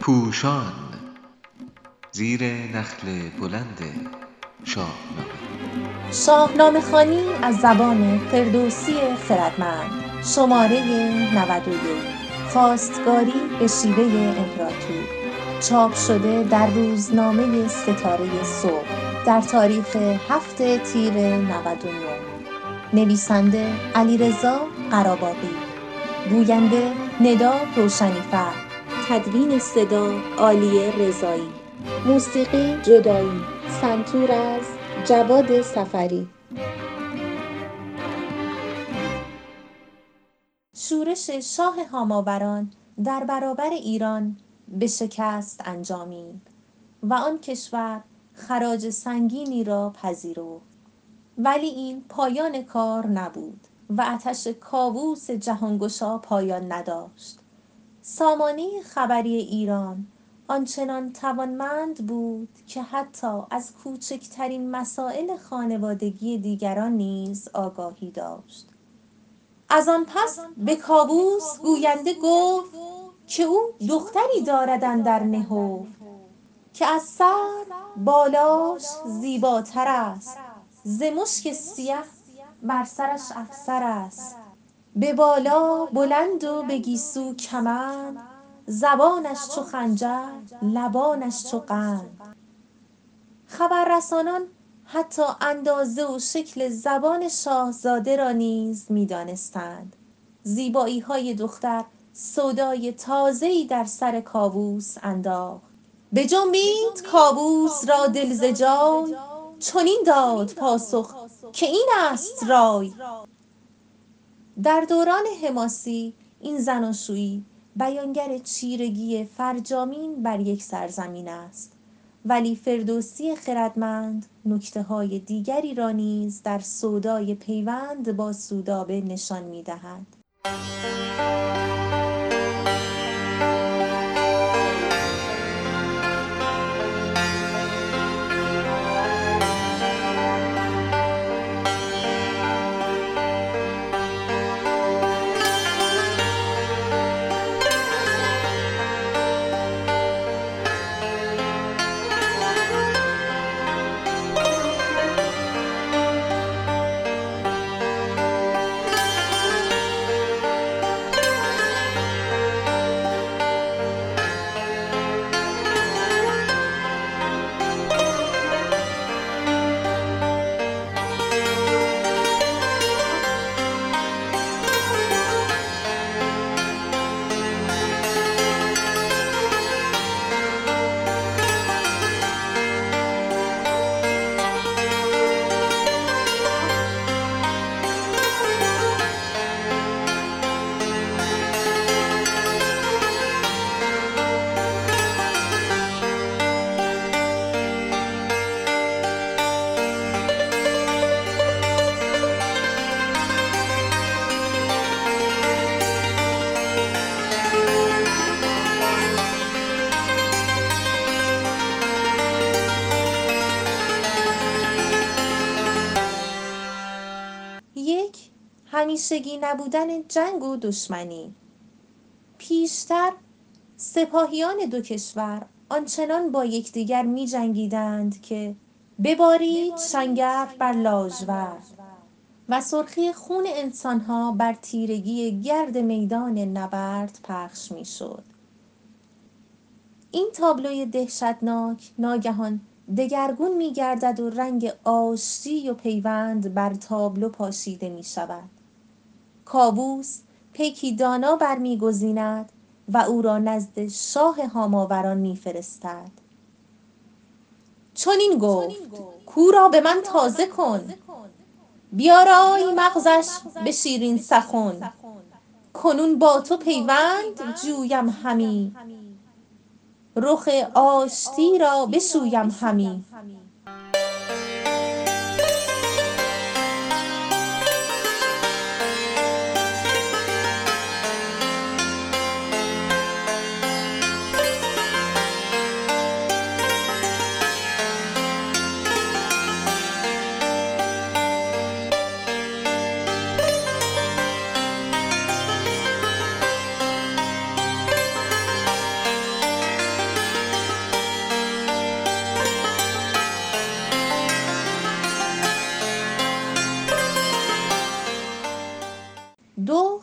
پوشان زیر نخل بلند شاهنامه شاهنامه خوانی از زبان فردوسی خردمند. شماره 91 خواستگاری به شیوه امپراتور. چاپ شده در روزنامه ستاره صبح. در تاریخ هفت تیر 99 نویسنده علیرضا قراباقی گوینده ندا روشنیفر تدوین صدا عالیه رضایی. موسیقی جدایی سنتور از جواد سفری شورش شاه هاماوران در برابر ایران به شکست انجامید و آن کشور خراج سنگینی را پذیرفت. ولی این پایان کار نبود. و آتش کاووس جهانگشا پایان نداشت. سامانه خبری ایران آنچنان توانمند بود که حتی از کوچکترین مسائل خانوادگی دیگران نیز آگاهی داشت. از آن پس به کاووس گوینده گفت که او دختری دارد اندر نهفت که از سر بالاش زیباتر است. ز مشک سیه بر سرش افسر است. به بالا بلند و به گیسو کمند زبانش چو خنجر لبانش چو قند. خبررسانان حتی اندازه و شکل زبان شاهزاده را نیز می دانستند زیبایی های دختر سودای تازه در سر کاووس انداخت. بجنبید کاووس را دل ز جای چنین داد پاسخ که این است رای در دوران حماسی این زناشویی بیانگر چیرگی فرجامین بر یک سرزمین است ولی فردوسی خردمند نکته های دیگری را نیز در سودای پیوند با سودابه نشان می دهد. همیشگی نبودن جنگ و دشمنی پیشتر سپاهیان دو کشور آنچنان با یکدیگر می جنگیدند که ببارید شنگرف بر لاژورد و سرخی خون انسانها بر تیرگی گرد میدان نبرد پخش می شد. این تابلوی دهشتناک ناگهان دگرگون می گردد و رنگ آشتی و پیوند بر تابلو پاشیده می شود کاووس پیکی دانا برمیگزیند و او را نزد شاه هاماوران میفرستد. چنین گفت کو را به من تازه کن بیارای مغزش به شیرین سخن کنون با تو پیوند جویم همی رخ آشتی را بشویم همی.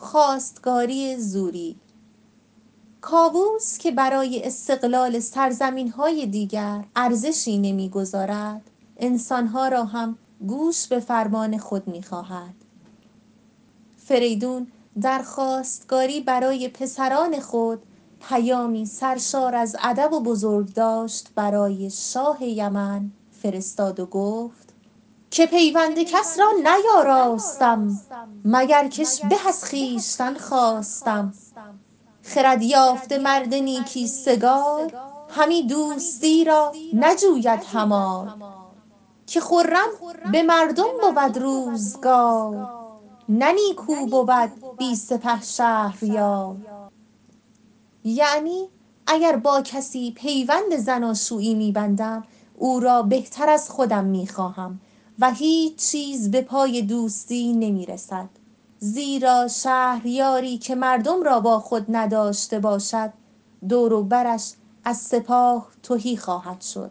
خواستگاری زوری. کاووس که برای استقلال سرزمین های دیگر ارزشی نمی‌گذارد انسانها را هم گوش به فرمان خود می‌خواهد. فریدون در خواستگاری برای پسران خود پیامی سرشار از ادب و بزرگداشت برای شاه یمن فرستاد و گفت که پیوند کس را نیاراستم مگر کش به از خویشتن خواستم. خرد یافته مرد نیکی سگال همی دوستی را نجوید همال که خرم به مردم بود روزگار نه نیکو بود بی سپه شهریار. یعنی اگر با کسی پیوند زناشویی میبندم او را بهتر از خودم می‌خواهم و هیچ چیز به پای دوستی نمی‌رسد. زیرا شهریاری که مردم را با خود نداشته باشد دور برش از سپاه تهی خواهد شد.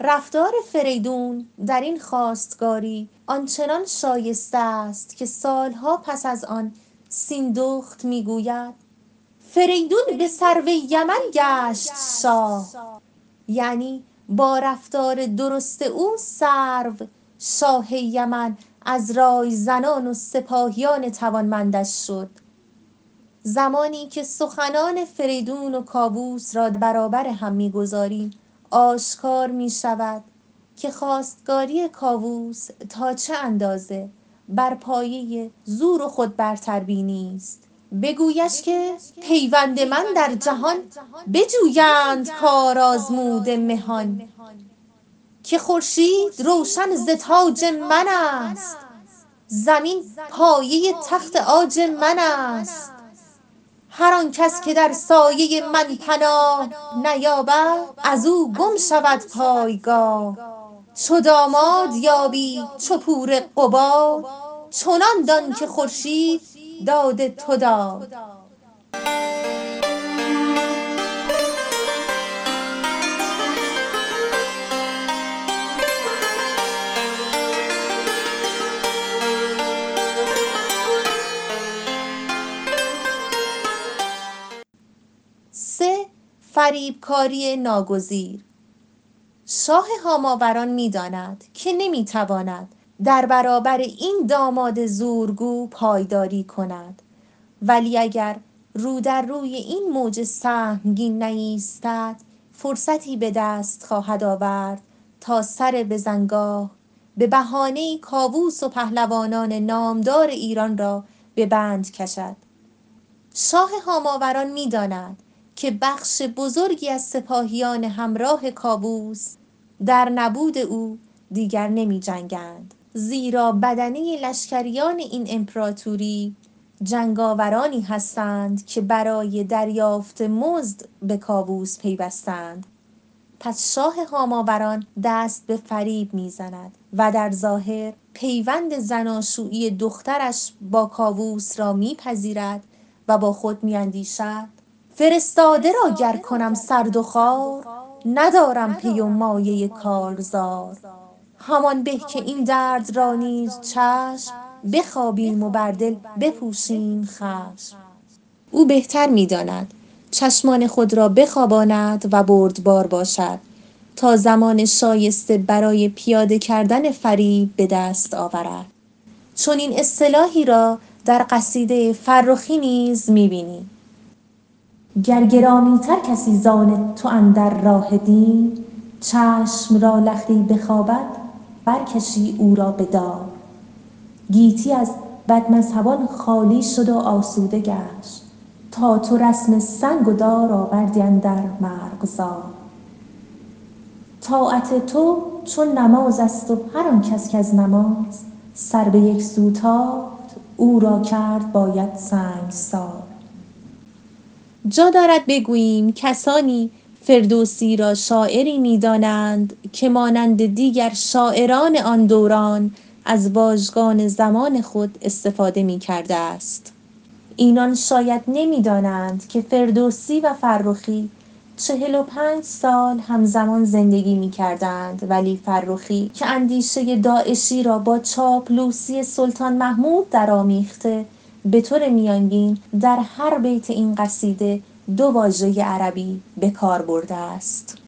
رفتار فریدون در این خواستگاری آنچنان شایسته است که سالها پس از آن سیندخت می‌گوید فریدون به سرو یمن گشت شاه. یعنی با رفتار درست او سرو شاه یمن از رای زنان و سپاهیان توانمندش شد. زمانی که سخنان فریدون و کاووس را برابر هم می‌گذاریم آشکار می شود که خواستگاری کاووس تا چه اندازه بر پایه زور و خودبرتربینی است. بگویش که پیوند من در جهان بجویند کار آزموده مهان که خورشید روشن ز تاج من است زمین پایه تخت عاج من است. هر آن کس که در سایه من پناه نیابد از او گم شود پایگاه. چو داماد یابی چو پور قباد چنان دان که خورشید داد تو داد. سه فریبکاری ناگزیر. شاه هاماوران می‌داند که نمی‌تواند در برابر این داماد زورگو پایداری کند. ولی اگر رو در روی این موج سهمگین نایستد فرصتی به دست خواهد آورد تا سر بزنگاه به بهانه کاووس و پهلوانان نامدار ایران را به بند کشد. شاه هاماوران می‌داند که بخش بزرگی از سپاهیان همراه کاووس در نبود او دیگر نمی جنگند زیرا بدنه لشکریان این امپراتوری جنگاورانی هستند که برای دریافت مزد به کاووس پیوستند. پس شاه هاماوران دست به فریب می‌زند و در ظاهر پیوند زناشویی دخترش با کاووس را میپذیرد و با خود میاندیشد فرستاده را گر کنم سرد و خوار ندارم پی و مایه کارزار. همان به که این درد را نیز چشم بخوابیم و بر دل بپوشیم خشم. او بهتر می‌داند چشمان خود را بخواباند و بردبار باشد تا زمان شایسته برای پیاده کردن فریب به دست آورد. چنین اصطلاحی را در قصیده فرخی نیز می‌بینیم گر گرامیتر کسی زان تو اندر راه دین چشم را لختی بخوابد برکشی او را به دار گیتی از بدمذهبان خالی شد و آسوده گشت. تا تو رسم سنگ و دار آوردی اندر مرغزار طاعت تو چون نماز است و هر آن کس کز نماز سر به یک سو تافت او را کرد باید سنگسار جا دارد بگوییم کسانی فردوسی را شاعری می‌دانند که مانند دیگر شاعران آن دوران از واژگان زمان خود استفاده می‌کرده است. اینان شاید نمی‌دانند که فردوسی و فرخی چهل و پنج سال همزمان زندگی می کردند ولی فرخی که اندیشه داعشی را با چاپلوسی سلطان محمود درآمیخته به طور میانگین در هر بیت این قصیده دو واژه عربی به کار برده است.